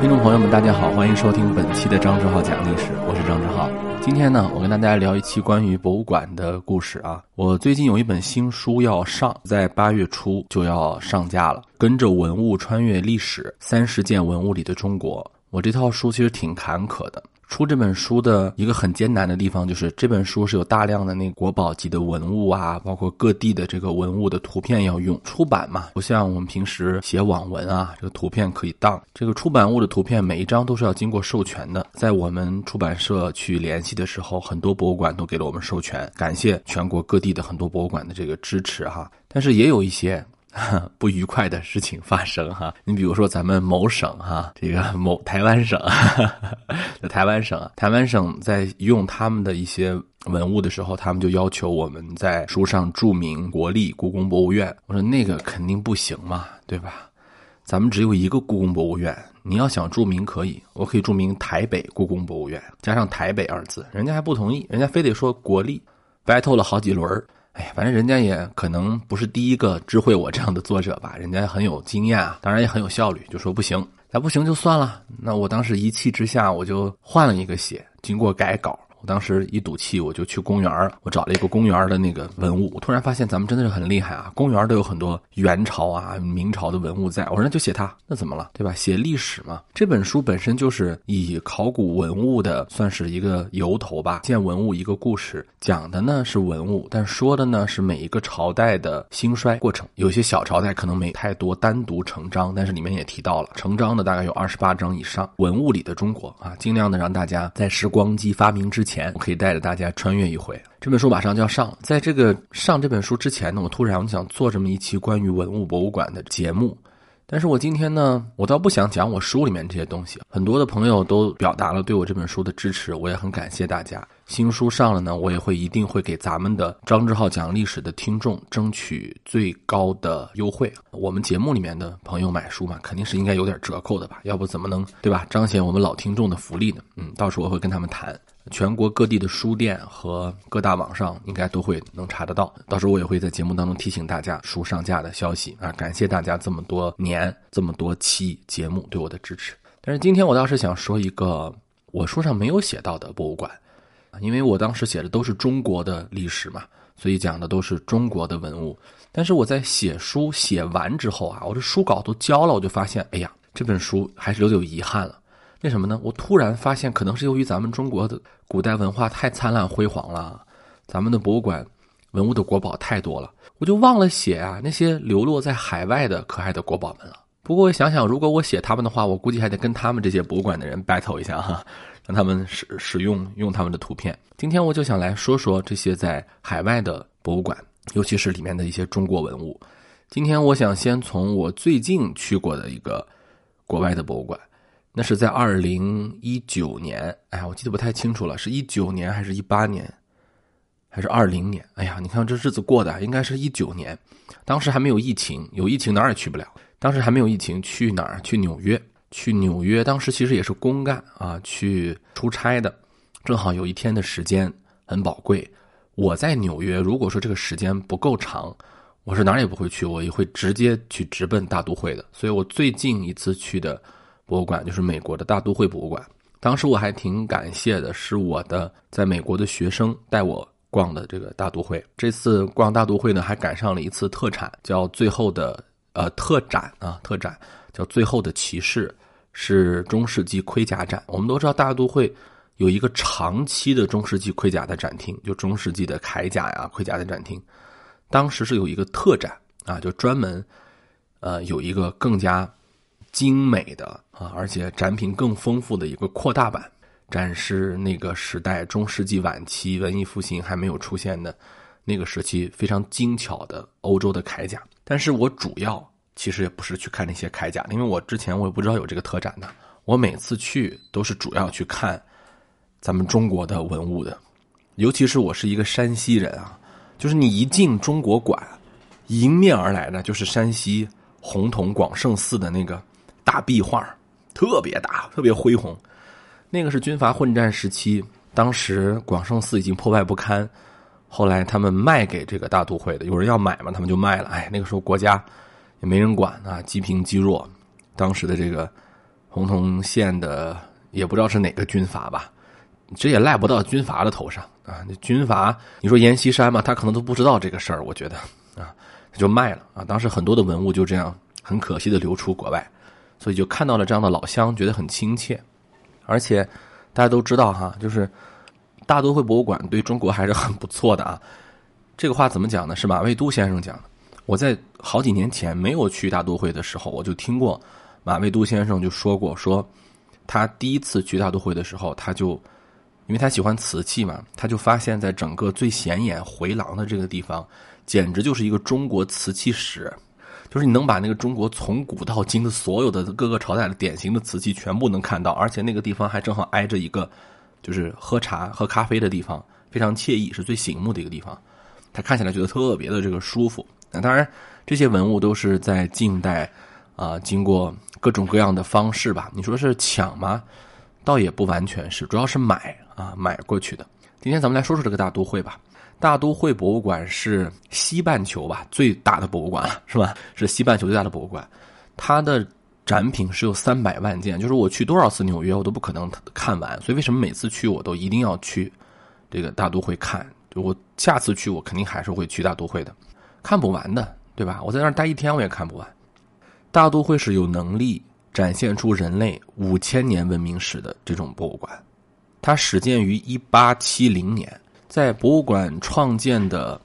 听众朋友们，大家好，欢迎收听本期的张志浩讲历史，我是张志浩。今天呢，我跟大家聊一期关于博物馆的故事啊。我最近有一本新书要上，在八月初就要上架了，《跟着文物穿越历史：三十件文物里的中国》。我这套书其实挺坎坷的。出这本书的一个很艰难的地方，就是这本书是有大量的那国宝级的文物啊，包括各地的这个文物的图片要用。出版嘛，不像我们平时写网文啊，这个图片可以当。这个出版物的图片每一张都是要经过授权的。在我们出版社去联系的时候，很多博物馆都给了我们授权，感谢全国各地的很多博物馆的这个支持哈。但是也有一些。不愉快的事情发生哈，你比如说咱们某省哈，这个某台湾省，在台湾省啊，台湾省在用他们的一些文物的时候，他们就要求我们在书上注明国立故宫博物院。我说那个肯定不行嘛，对吧？咱们只有一个故宫博物院，你要想注明可以，我可以注明台北故宫博物院，加上台北二字，人家还不同意，人家非得说国立，battle 了好几轮。哎，反正人家也可能不是第一个知会我这样的作者吧，人家很有经验啊，当然也很有效率，就说不行，那不行就算了。那我当时一气之下，我就换了一个写，经过改稿。我当时一赌气，我就去公园我找了一个公园的那个文物。我突然发现咱们真的是很厉害啊！公园都有很多元朝啊、明朝的文物在。我说那就写它，那怎么了，对吧？写历史嘛。这本书本身就是以考古文物的算是一个由头吧，见文物一个故事，讲的呢是文物，但说的呢是每一个朝代的兴衰过程。有些小朝代可能没太多单独成章，但是里面也提到了成章的大概有二十八章以上。文物里的中国啊，尽量的让大家在时光机发明之。前我可以带着大家穿越一回。这本书马上就要上了，在这个上这本书之前呢，我突然想做这么一期关于文物博物馆的节目。但是我今天呢，我倒不想讲我书里面这些东西。很多的朋友都表达了对我这本书的支持，我也很感谢大家。新书上了呢，我也会一定会给咱们的张志浩讲历史的听众争取最高的优惠。我们节目里面的朋友买书嘛，肯定是应该有点折扣的吧？要不怎么能对吧？彰显我们老听众的福利呢？嗯，到时候我会跟他们谈。全国各地的书店和各大网上应该都会能查得到，到时候我也会在节目当中提醒大家书上架的消息啊！感谢大家这么多年这么多期节目对我的支持。但是今天我倒是想说一个我书上没有写到的博物馆，因为我当时写的都是中国的历史嘛，所以讲的都是中国的文物。但是我在写书写完之后啊，我这书稿都交了，我就发现，哎呀，这本书还是留有遗憾了。为什么呢？我突然发现，可能是由于咱们中国的古代文化太灿烂辉煌了，咱们的博物馆文物的国宝太多了，我就忘了写啊那些流落在海外的可爱的国宝们了。不过我想想，如果我写他们的话，我估计还得跟他们这些博物馆的人 battle 一下哈，让他们使使用用他们的图片。今天我就想来说说这些在海外的博物馆，尤其是里面的一些中国文物。今天我想先从我最近去过的一个国外的博物馆。那是在二零一九年，哎呀，我记得不太清楚了，是一九年还是一八年，还是二零年？哎呀，你看这日子过的，应该是一九年，当时还没有疫情，有疫情哪儿也去不了。当时还没有疫情，去哪儿？去纽约，去纽约。当时其实也是公干啊，去出差的，正好有一天的时间很宝贵。我在纽约，如果说这个时间不够长，我是哪儿也不会去，我也会直接去直奔大都会的。所以我最近一次去的。博物馆就是美国的大都会博物馆。当时我还挺感谢的，是我的在美国的学生带我逛的这个大都会。这次逛大都会呢，还赶上了一次特产，叫最后的呃特展啊，特展叫最后的骑士，是中世纪盔甲展。我们都知道大都会有一个长期的中世纪盔甲的展厅，就中世纪的铠甲呀、盔甲的展厅。当时是有一个特展啊，就专门呃有一个更加。精美的啊，而且展品更丰富的一个扩大版，展示那个时代中世纪晚期文艺复兴还没有出现的那个时期非常精巧的欧洲的铠甲。但是我主要其实也不是去看那些铠甲，因为我之前我也不知道有这个特展的。我每次去都是主要去看咱们中国的文物的，尤其是我是一个山西人啊，就是你一进中国馆，迎面而来的就是山西洪洞广胜寺的那个。大壁画特别大，特别恢宏。那个是军阀混战时期，当时广胜寺已经破败不堪，后来他们卖给这个大都会的，有人要买嘛，他们就卖了。哎，那个时候国家也没人管啊，积贫积弱。当时的这个洪洞县的也不知道是哪个军阀吧，这也赖不到军阀的头上啊。那军阀，你说阎锡山嘛，他可能都不知道这个事儿，我觉得啊，他就卖了啊。当时很多的文物就这样很可惜的流出国外，所以就看到了这样的老乡，觉得很亲切。而且大家都知道哈，就是大都会博物馆对中国还是很不错的啊。这个话怎么讲呢？是马未都先生讲的。我在好几年前没有去大都会的时候，我就听过马未都先生就说过，说他第一次去大都会的时候，他就因为他喜欢瓷器嘛，他就发现在整个最显眼回廊的这个地方，简直就是一个中国瓷器史，就是你能把那个中国从古到今的所有的各个朝代的典型的瓷器全部能看到，而且那个地方还正好挨着一个就是喝茶喝咖啡的地方，非常惬意，是最醒目的一个地方，他看起来觉得特别的这个舒服。那当然，这些文物都是在近代啊，经过各种各样的方式吧。你说是抢吗？倒也不完全是，主要是买啊，买过去的。今天咱们来说说这个大都会吧。大都会博物馆是西半球吧最大的博物馆了，是吧？是西半球最大的博物馆，它的展品是有三百万件，就是我去多少次纽约，我都不可能看完。所以为什么每次去我都一定要去这个大都会看？就我下次去，我肯定还是会去大都会的。看不完的，对吧？我在那儿待一天，我也看不完。大都会是有能力展现出人类五千年文明史的这种博物馆。它始建于一八七零年，在博物馆创建的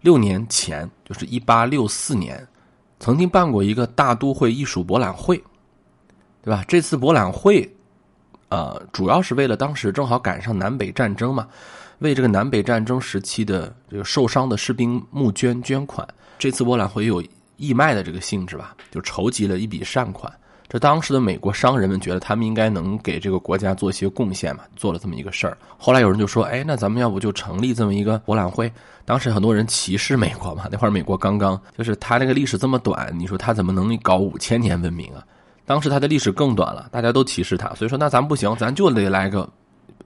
六年前，就是一八六四年，曾经办过一个大都会艺术博览会，对吧？这次博览会，呃，主要是为了当时正好赶上南北战争嘛。为这个南北战争时期的这个受伤的士兵募捐捐款，这次博览会有义卖的这个性质吧，就筹集了一笔善款。这当时的美国商人们觉得他们应该能给这个国家做一些贡献嘛，做了这么一个事儿。后来有人就说：“哎，那咱们要不就成立这么一个博览会？”当时很多人歧视美国嘛，那会儿美国刚刚就是他那个历史这么短，你说他怎么能搞五千年文明啊？当时他的历史更短了，大家都歧视他，所以说那咱不行，咱就得来个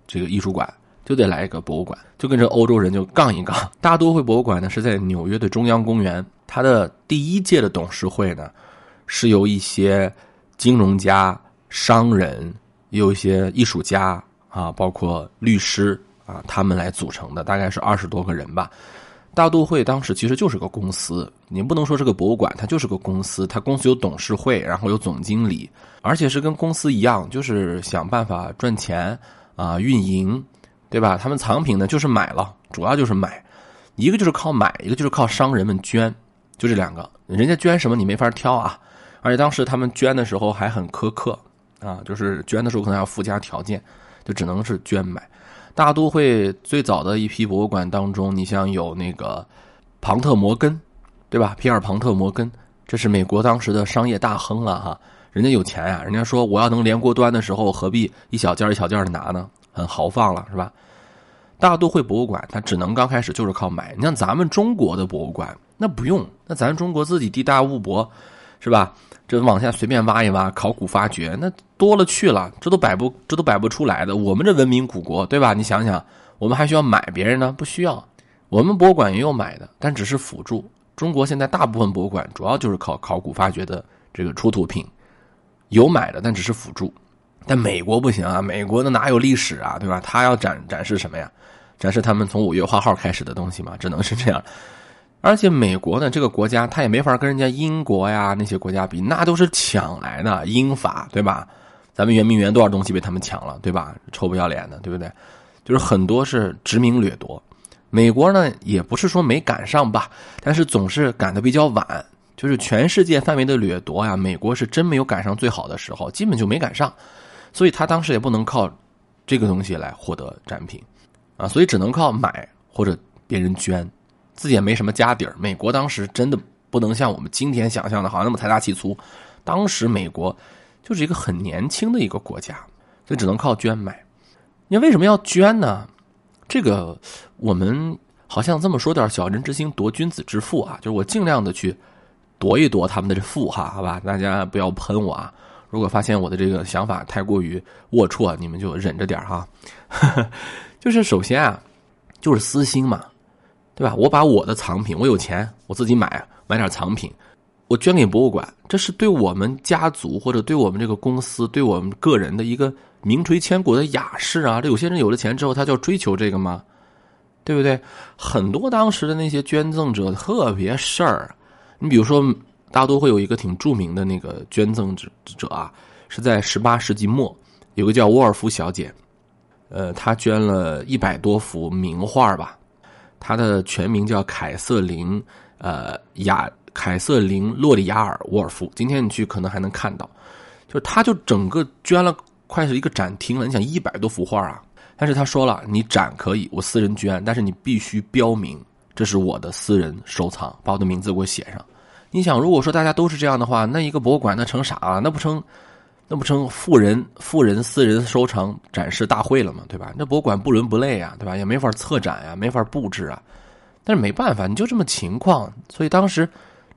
这个艺术馆。就得来一个博物馆，就跟这欧洲人就杠一杠。大都会博物馆呢是在纽约的中央公园，它的第一届的董事会呢是由一些金融家、商人，也有一些艺术家啊，包括律师啊，他们来组成的，大概是二十多个人吧。大都会当时其实就是个公司，你不能说是个博物馆，它就是个公司。它公司有董事会，然后有总经理，而且是跟公司一样，就是想办法赚钱啊，运营。对吧？他们藏品呢，就是买了，主要就是买，一个就是靠买，一个就是靠商人们捐，就这两个。人家捐什么你没法挑啊，而且当时他们捐的时候还很苛刻啊，就是捐的时候可能要附加条件，就只能是捐买。大都会最早的一批博物馆当中，你像有那个庞特摩根，对吧？皮尔庞特摩根，这是美国当时的商业大亨了，哈，人家有钱呀，人家说我要能连锅端的时候，何必一小件一小件的拿呢？很豪放了，是吧？大都会博物馆它只能刚开始就是靠买。你像咱们中国的博物馆，那不用，那咱中国自己地大物博，是吧？这往下随便挖一挖，考古发掘那多了去了，这都摆不这都摆不出来的。我们这文明古国，对吧？你想想，我们还需要买别人呢？不需要。我们博物馆也有买的，但只是辅助。中国现在大部分博物馆主要就是靠考古发掘的这个出土品，有买的，但只是辅助。但美国不行啊，美国那哪有历史啊，对吧？他要展展示什么呀？展示他们从五月花号开始的东西嘛，只能是这样。而且美国呢，这个国家他也没法跟人家英国呀那些国家比，那都是抢来的英法，对吧？咱们圆明园多少东西被他们抢了，对吧？臭不要脸的，对不对？就是很多是殖民掠夺。美国呢，也不是说没赶上吧，但是总是赶得比较晚。就是全世界范围的掠夺呀，美国是真没有赶上最好的时候，基本就没赶上。所以他当时也不能靠这个东西来获得展品，啊，所以只能靠买或者别人捐，自己也没什么家底儿。美国当时真的不能像我们今天想象的，好像那么财大气粗。当时美国就是一个很年轻的一个国家，所以只能靠捐买。你为什么要捐呢？这个我们好像这么说点小人之心夺君子之腹啊，就是我尽量的去夺一夺他们的这腹哈，好吧，大家不要喷我啊。如果发现我的这个想法太过于龌龊，你们就忍着点哈。就是首先啊，就是私心嘛，对吧？我把我的藏品，我有钱，我自己买买点藏品，我捐给博物馆，这是对我们家族或者对我们这个公司、对我们个人的一个名垂千古的雅事啊！这有些人有了钱之后，他就要追求这个吗？对不对？很多当时的那些捐赠者特别事儿，你比如说大都会有一个挺著名的那个捐赠者者啊，是在十八世纪末，有个叫沃尔夫小姐，呃，她捐了一百多幅名画吧，她的全名叫凯瑟琳，呃，雅。凯瑟琳·洛里亚尔·沃尔夫，今天你去可能还能看到，就是他就整个捐了快是一个展厅了。你想一百多幅画啊，但是他说了，你展可以，我私人捐，但是你必须标明这是我的私人收藏，把我的名字给我写上。你想，如果说大家都是这样的话，那一个博物馆那成啥啊？那不成，那不成富人富人私人收藏展示大会了吗？对吧？那博物馆不伦不类啊，对吧？也没法策展呀，没法布置啊。但是没办法，你就这么情况，所以当时。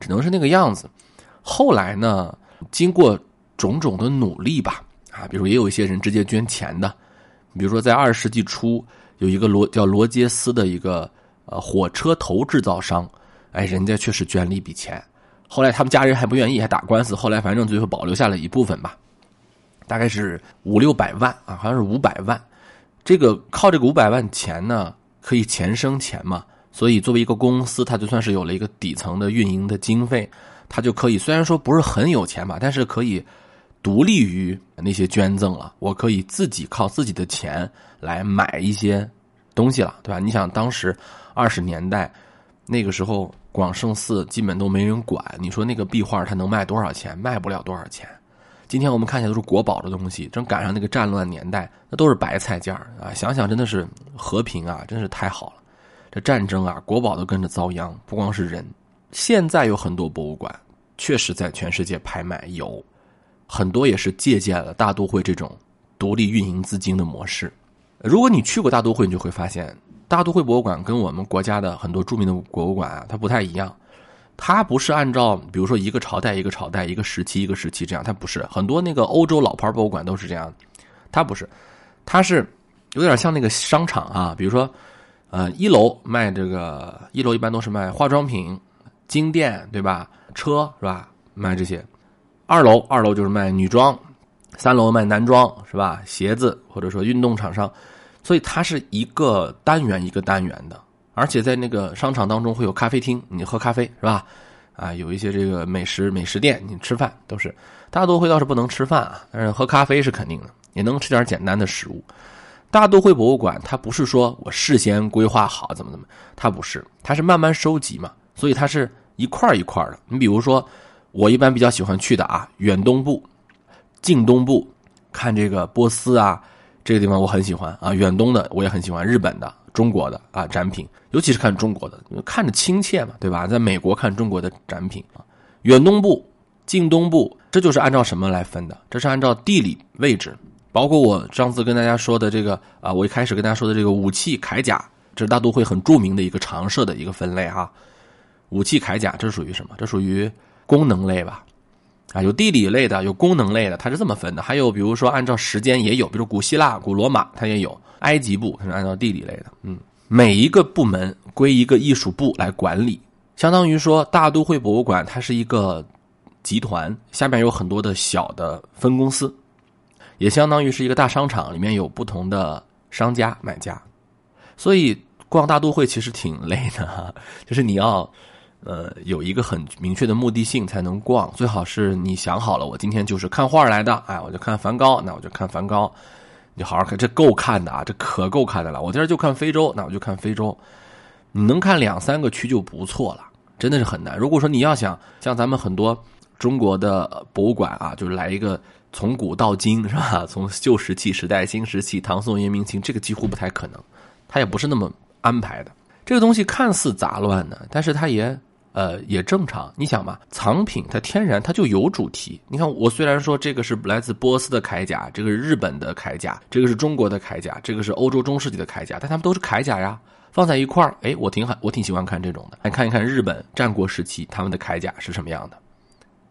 只能是那个样子。后来呢，经过种种的努力吧，啊，比如也有一些人直接捐钱的，比如说在二十世纪初，有一个罗叫罗杰斯的一个呃火车头制造商，哎，人家确实捐了一笔钱。后来他们家人还不愿意，还打官司。后来反正最后保留下了一部分吧，大概是五六百万啊，好像是五百万。这个靠这个五百万钱呢，可以钱生钱嘛。所以，作为一个公司，它就算是有了一个底层的运营的经费，它就可以虽然说不是很有钱吧，但是可以独立于那些捐赠了。我可以自己靠自己的钱来买一些东西了，对吧？你想，当时二十年代那个时候，广胜寺基本都没人管，你说那个壁画它能卖多少钱？卖不了多少钱。今天我们看起来都是国宝的东西，正赶上那个战乱年代，那都是白菜价啊！想想真的是和平啊，真是太好了。这战争啊，国宝都跟着遭殃，不光是人。现在有很多博物馆，确实在全世界拍卖，有很多也是借鉴了大都会这种独立运营资金的模式。如果你去过大都会，你就会发现，大都会博物馆跟我们国家的很多著名的博物馆啊，它不太一样。它不是按照比如说一个朝代一个朝代一个时期一个时期这样，它不是。很多那个欧洲老牌博物馆都是这样，它不是，它是有点像那个商场啊，比如说。呃，一楼卖这个，一楼一般都是卖化妆品、金店，对吧？车是吧？卖这些。二楼，二楼就是卖女装，三楼卖男装，是吧？鞋子或者说运动厂商，所以它是一个单元一个单元的，而且在那个商场当中会有咖啡厅，你喝咖啡是吧？啊，有一些这个美食美食店，你吃饭都是。大都会倒是不能吃饭啊，但是喝咖啡是肯定的，也能吃点简单的食物。大都会博物馆，它不是说我事先规划好怎么怎么，它不是，它是慢慢收集嘛，所以它是一块一块的。你比如说，我一般比较喜欢去的啊，远东部、近东部，看这个波斯啊，这个地方我很喜欢啊。远东的我也很喜欢，日本的、中国的啊展品，尤其是看中国的，看着亲切嘛，对吧？在美国看中国的展品啊，远东部、近东部，这就是按照什么来分的？这是按照地理位置。包括我上次跟大家说的这个啊，我一开始跟大家说的这个武器铠甲，这是大都会很著名的一个常设的一个分类哈。武器铠甲这属于什么？这属于功能类吧？啊，有地理类的，有功能类的，它是这么分的。还有比如说按照时间也有，比如古希腊、古罗马它也有，埃及部它是按照地理类的。嗯，每一个部门归一个艺术部来管理，相当于说大都会博物馆它是一个集团，下面有很多的小的分公司。也相当于是一个大商场，里面有不同的商家买家，所以逛大都会其实挺累的哈。就是你要，呃，有一个很明确的目的性才能逛，最好是你想好了，我今天就是看画来的，哎，我就看梵高，那我就看梵高，你好好看，这够看的啊，这可够看的了。我今儿就看非洲，那我就看非洲，你能看两三个区就不错了，真的是很难。如果说你要想像咱们很多中国的博物馆啊，就是来一个。从古到今是吧？从旧石器时代、新石器、唐宋元明清，这个几乎不太可能，它也不是那么安排的。这个东西看似杂乱呢，但是它也呃也正常。你想嘛，藏品它天然它就有主题。你看，我虽然说这个是来自波斯的铠甲，这个是日本的铠甲，这个是中国的铠甲，这个是欧洲中世纪的铠甲，但它们都是铠甲呀，放在一块儿，哎，我挺好，我挺喜欢看这种的。来看一看日本战国时期他们的铠甲是什么样的，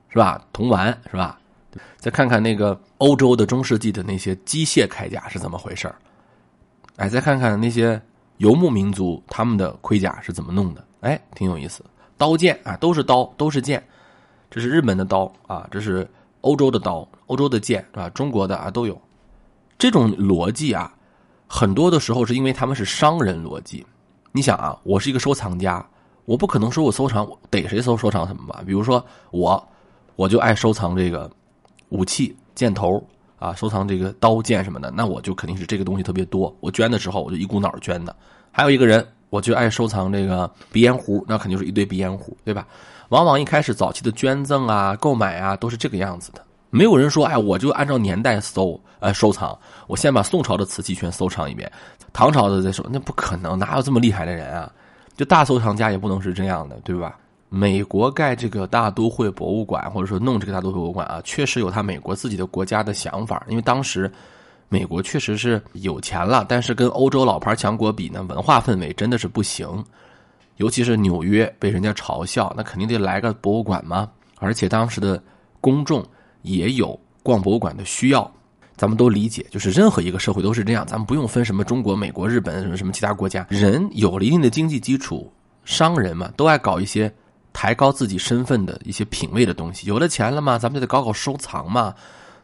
是吧？铜丸是吧？再看看那个欧洲的中世纪的那些机械铠甲是怎么回事哎，再看看那些游牧民族他们的盔甲是怎么弄的？哎，挺有意思。刀剑啊，都是刀，都是剑。这是日本的刀啊，这是欧洲的刀，欧洲的剑，是吧？中国的啊都有。这种逻辑啊，很多的时候是因为他们是商人逻辑。你想啊，我是一个收藏家，我不可能说我收藏逮谁收收藏什么吧？比如说我，我就爱收藏这个武器、箭头啊，收藏这个刀剑什么的，那我就肯定是这个东西特别多。我捐的时候，我就一股脑捐的。还有一个人，我就爱收藏这个鼻烟壶，那肯定是一堆鼻烟壶，对吧？往往一开始早期的捐赠啊、购买啊，都是这个样子的。没有人说，哎，我就按照年代搜，呃，收藏。我先把宋朝的瓷器全收藏一遍，唐朝的再说，那不可能，哪有这么厉害的人啊？就大收藏家也不能是这样的，对吧？美国盖这个大都会博物馆，或者说弄这个大都会博物馆啊，确实有他美国自己的国家的想法，因为当时美国确实是有钱了，但是跟欧洲老牌强国比呢，文化氛围真的是不行。尤其是纽约被人家嘲笑，那肯定得来个博物馆嘛。而且当时的公众也有逛博物馆的需要，咱们都理解，就是任何一个社会都是这样。咱们不用分什么中国、美国、日本什么什么其他国家，人有了一定的经济基础，商人嘛都爱搞一些抬高自己身份的一些品味的东西。有了钱了嘛，咱们就得搞搞收藏嘛，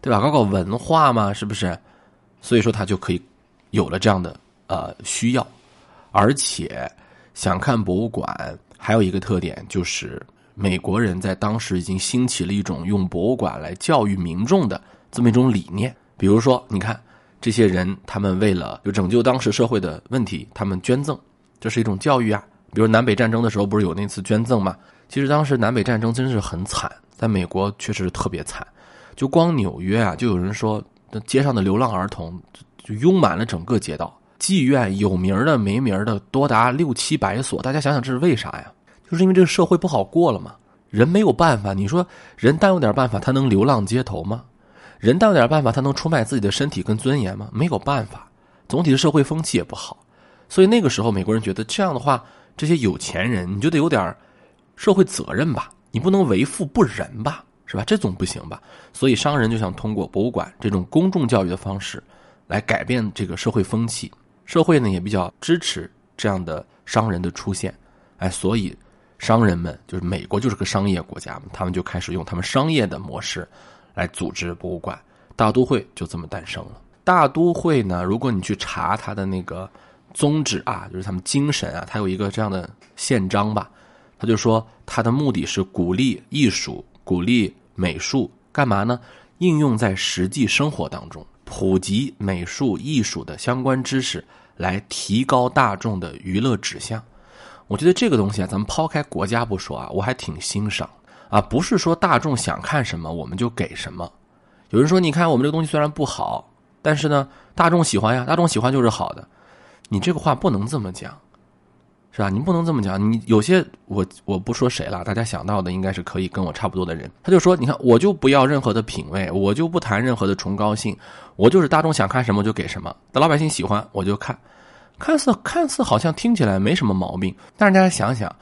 对吧？搞搞文化嘛，是不是？所以说他就可以有了这样的呃需要，而且。想看博物馆，还有一个特点就是，美国人在当时已经兴起了一种用博物馆来教育民众的这么一种理念。比如说，你看这些人，他们为了就拯救当时社会的问题，他们捐赠，这是一种教育啊。比如南北战争的时候，不是有那次捐赠吗？其实当时南北战争真是很惨，在美国确实是特别惨。就光纽约啊，就有人说，街上的流浪儿童就拥满了整个街道。妓院有名的没名的多达六七百所，大家想想这是为啥呀？就是因为这个社会不好过了嘛，人没有办法。你说人但有点办法，他能流浪街头吗？人但有点办法，他能出卖自己的身体跟尊严吗？没有办法。总体的社会风气也不好，所以那个时候美国人觉得这样的话，这些有钱人你就得有点社会责任吧，你不能为富不仁吧，是吧？这总不行吧？所以商人就想通过博物馆这种公众教育的方式，来改变这个社会风气。社会呢也比较支持这样的商人的出现，哎，所以商人们就是美国就是个商业国家嘛，他们就开始用他们商业的模式来组织博物馆，大都会就这么诞生了。大都会呢，如果你去查它的那个宗旨啊，就是他们精神啊，它有一个这样的宪章吧，他就说它的目的是鼓励艺术、鼓励美术，干嘛呢？应用在实际生活当中。普及美术艺术的相关知识，来提高大众的娱乐指向。我觉得这个东西啊，咱们抛开国家不说啊，我还挺欣赏啊。不是说大众想看什么我们就给什么。有人说，你看我们这个东西虽然不好，但是呢，大众喜欢呀，大众喜欢就是好的。你这个话不能这么讲。是吧？你不能这么讲。你有些我我不说谁了，大家想到的应该是可以跟我差不多的人。他就说：“你看，我就不要任何的品味，我就不谈任何的崇高性，我就是大众想看什么就给什么，等老百姓喜欢我就看。看似看似好像听起来没什么毛病，但是大家想想，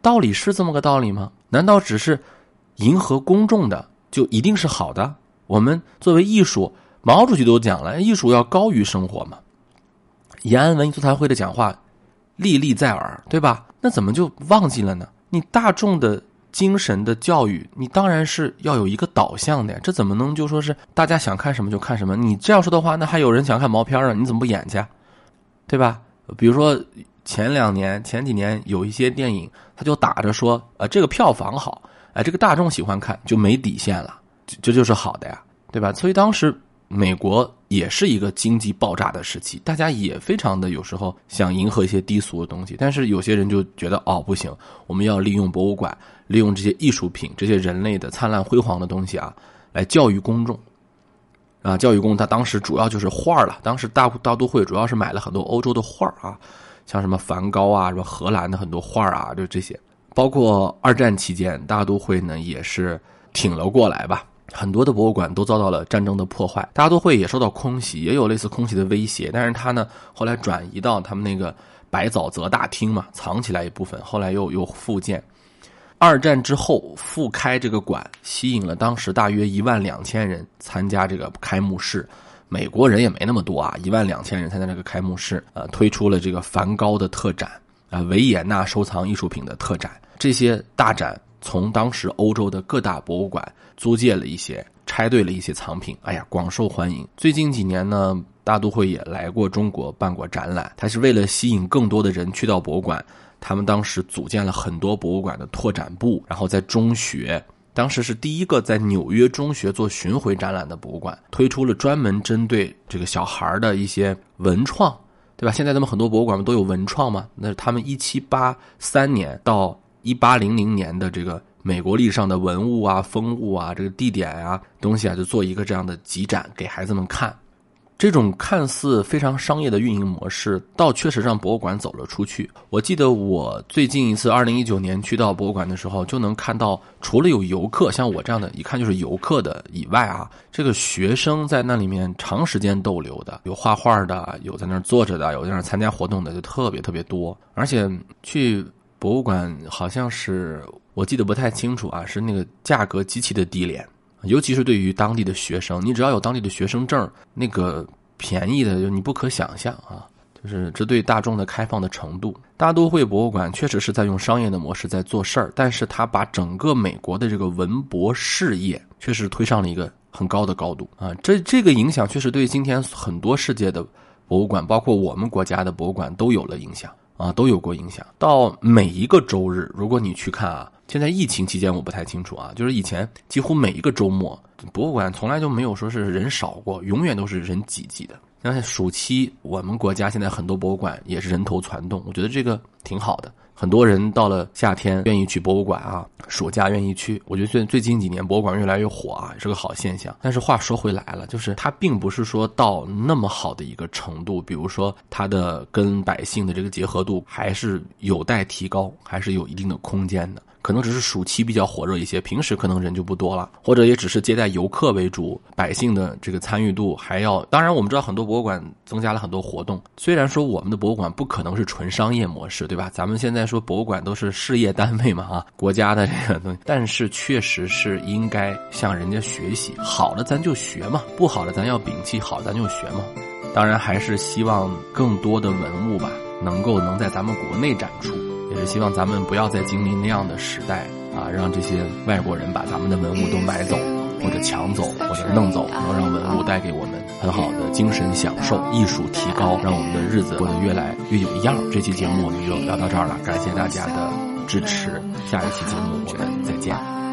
道理是这么个道理吗？难道只是迎合公众的就一定是好的？我们作为艺术，毛主席都讲了，艺术要高于生活嘛。延安文艺座谈会的讲话。”历历在耳，对吧？那怎么就忘记了呢？你大众的精神的教育，你当然是要有一个导向的呀。这怎么能就说是大家想看什么就看什么？你这样说的话，那还有人想看毛片呢？你怎么不演去？对吧？比如说前两年、前几年有一些电影，他就打着说，呃，这个票房好，哎，这个大众喜欢看，就没底线了，这就是好的呀，对吧？所以当时。美国也是一个经济爆炸的时期，大家也非常的有时候想迎合一些低俗的东西，但是有些人就觉得哦不行，我们要利用博物馆，利用这些艺术品，这些人类的灿烂辉煌的东西啊，来教育公众。啊，教育公，他当时主要就是画了。当时大大都会主要是买了很多欧洲的画啊，像什么梵高啊，什么荷兰的很多画啊，就这些。包括二战期间，大都会呢也是挺了过来吧。很多的博物馆都遭到了战争的破坏，大都会也受到空袭，也有类似空袭的威胁。但是它呢，后来转移到他们那个百藻泽大厅嘛，藏起来一部分，后来又又复建。二战之后复开这个馆，吸引了当时大约一万两千人参加这个开幕式。美国人也没那么多啊，一万两千人参加这个开幕式，呃，推出了这个梵高的特展，啊，维也纳收藏艺术品的特展。这些大展从当时欧洲的各大博物馆租借了一些、拆对了一些藏品，哎呀，广受欢迎。最近几年呢，大都会也来过中国办过展览，它是为了吸引更多的人去到博物馆，他们当时组建了很多博物馆的拓展部，然后在中学。当时是第一个在纽约中学做巡回展览的博物馆，推出了专门针对这个小孩的一些文创，对吧？现在咱们很多博物馆都有文创嘛，那是他们一七八三年到一八零零年的这个美国历史上的文物啊、风物啊、这个地点啊东西啊，就做一个这样的集展给孩子们看。这种看似非常商业的运营模式，倒确实让博物馆走了出去。我记得我最近一次，二零一九年去到博物馆的时候，就能看到，除了有游客，像我这样的，一看就是游客的以外啊，这个学生在那里面长时间逗留的，有画画的，有在那儿坐着的，有在那儿参加活动的，就特别特别多。而且去博物馆，好像是我记得不太清楚啊，是那个价格极其的低廉。尤其是对于当地的学生，你只要有当地的学生证，那个便宜的就你不可想象啊！就是这对大众的开放的程度。大都会博物馆确实是在用商业的模式在做事儿，但是它把整个美国的这个文博事业确实推上了一个很高的高度啊！这这个影响确实对今天很多世界的博物馆，包括我们国家的博物馆都有了影响啊，都有过影响。到每一个周日，如果你去看啊。现在疫情期间我不太清楚啊，就是以前几乎每一个周末，博物馆从来就没有说是人少过，永远都是人挤挤的。像暑期，我们国家现在很多博物馆也是人头攒动，我觉得这个挺好的。很多人到了夏天愿意去博物馆啊，暑假愿意去。我觉得最最近几年博物馆越来越火啊，是个好现象。但是话说回来了，就是它并不是说到那么好的一个程度，比如说它的跟百姓的这个结合度还是有待提高，还是有一定的空间的。可能只是暑期比较火热一些，平时可能人就不多了，或者也只是接待游客为主，百姓的这个参与度还要。当然，我们知道很多博物馆增加了很多活动，虽然说我们的博物馆不可能是纯商业模式，对吧？咱们现在说博物馆都是事业单位嘛，啊，国家的这个东西，但是确实是应该向人家学习，好的咱就学嘛，不好的咱要摒弃，好咱就学嘛。当然，还是希望更多的文物吧，能够能在咱们国内展出。也是希望咱们不要再经历那样的时代啊，让这些外国人把咱们的文物都买走，或者抢走，或者弄走，能让文物带给我们很好的精神享受、艺术提高，让我们的日子过得越来越有样。这期节目我们就聊到这儿了，感谢大家的支持，下一期节目我们再见。